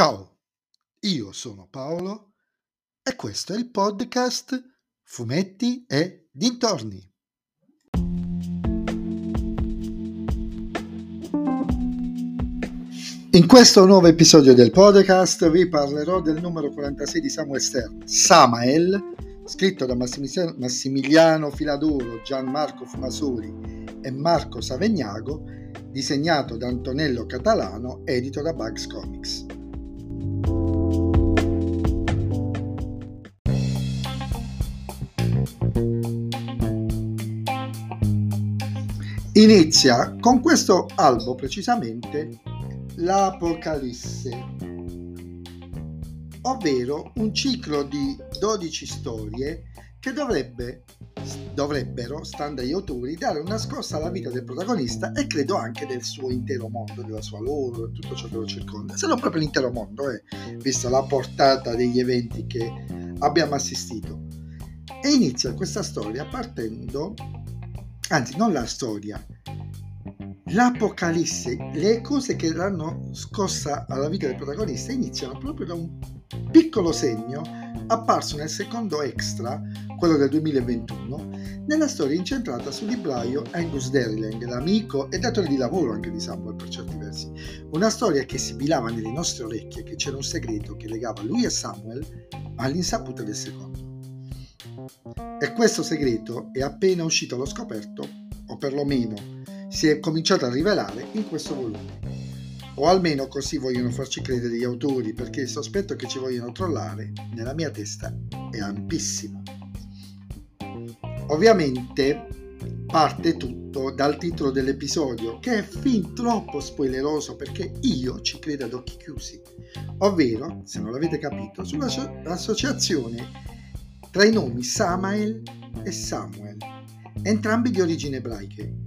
Ciao, io sono Paolo e questo è il podcast Fumetti e Dintorni. In questo nuovo episodio del podcast vi parlerò del numero 46 di Samuel Stern, Samael, scritto da Massimiliano Filadoro, Gianmarco Fumasoli e Marco Savegnago, disegnato da Antonello Catalano, edito da Bugs Comics. Inizia con questo albo precisamente l'Apocalisse, ovvero un ciclo di 12 storie che dovrebbe, dovrebbero, stando agli autori, dare una scossa alla vita del protagonista e credo anche del suo intero mondo, della sua loro e tutto ciò che lo circonda, se non proprio l'intero mondo, eh, visto la portata degli eventi che abbiamo assistito. E inizia questa storia partendo, anzi non la storia, l'Apocalisse, le cose che danno scossa alla vita del protagonista iniziano proprio da un piccolo segno apparso nel secondo extra, quello del 2021, nella storia incentrata sul libraio Angus Derling, l'amico e datore di lavoro anche di Samuel per certi versi. Una storia che sibilava nelle nostre orecchie che c'era un segreto che legava lui e Samuel all'insaputa del secondo. E questo segreto è appena uscito allo scoperto, o perlomeno si è cominciato a rivelare in questo volume. O almeno così vogliono farci credere gli autori, perché il sospetto che ci vogliono trollare nella mia testa è ampissimo. Ovviamente parte tutto dal titolo dell'episodio, che è fin troppo spoileroso perché io ci credo ad occhi chiusi, ovvero, se non l'avete capito, sull'associazione tra i nomi Samael e Samuel, entrambi di origini ebraiche,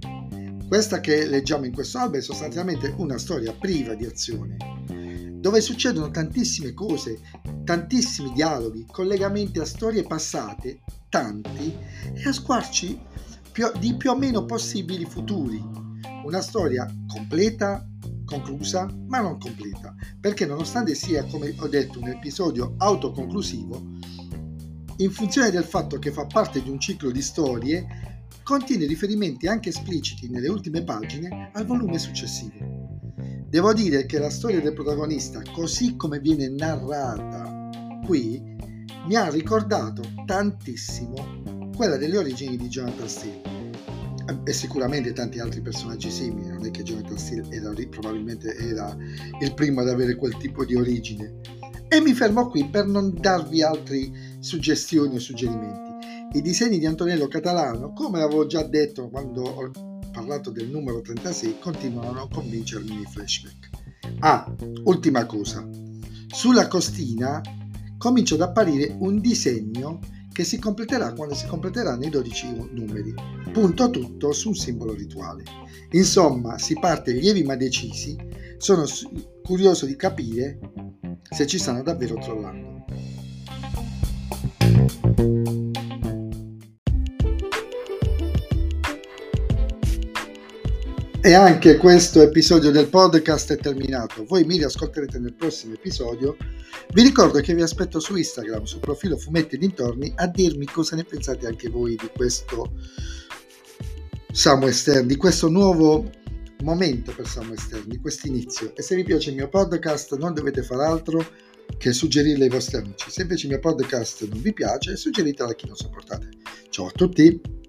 questa che leggiamo in questo albo è sostanzialmente una storia priva di azione, dove succedono tantissime cose, tantissimi dialoghi, collegamenti a storie passate, tanti, e a squarci più, di più o meno possibili futuri. Una storia completa, conclusa, ma non completa, perché nonostante sia, come ho detto, un episodio autoconclusivo, in funzione del fatto che fa parte di un ciclo di storie, contiene riferimenti anche espliciti nelle ultime pagine al volume successivo. Devo dire che la storia del protagonista, così come viene narrata qui, mi ha ricordato tantissimo quella delle origini di Jonathan Steele e sicuramente tanti altri personaggi simili, non è che Jonathan Steele era, probabilmente era il primo ad avere quel tipo di origine. E mi fermo qui per non darvi altre suggestioni o suggerimenti. I disegni di Antonello Catalano, come avevo già detto quando ho parlato del numero 36, continuano a convincermi nei flashback. Ah, ultima cosa. Sulla costina comincia ad apparire un disegno che si completerà quando si completeranno i 12 numeri. Punto tutto su un simbolo rituale. Insomma, si parte lievi ma decisi. Sono curioso di capire se ci stanno davvero trollando. E anche questo episodio del podcast è terminato. Voi mi riascolterete nel prossimo episodio. Vi ricordo che vi aspetto su Instagram, sul profilo Fumetti Dintorni, a dirmi cosa ne pensate anche voi di questo Samuel Stern, di questo nuovo momento per Samuel Stern, di questo inizio. E se vi piace il mio podcast non dovete fare altro che suggerirlo ai vostri amici. Se invece il mio podcast non vi piace, suggeritelo a chi non sopportate. Ciao a tutti!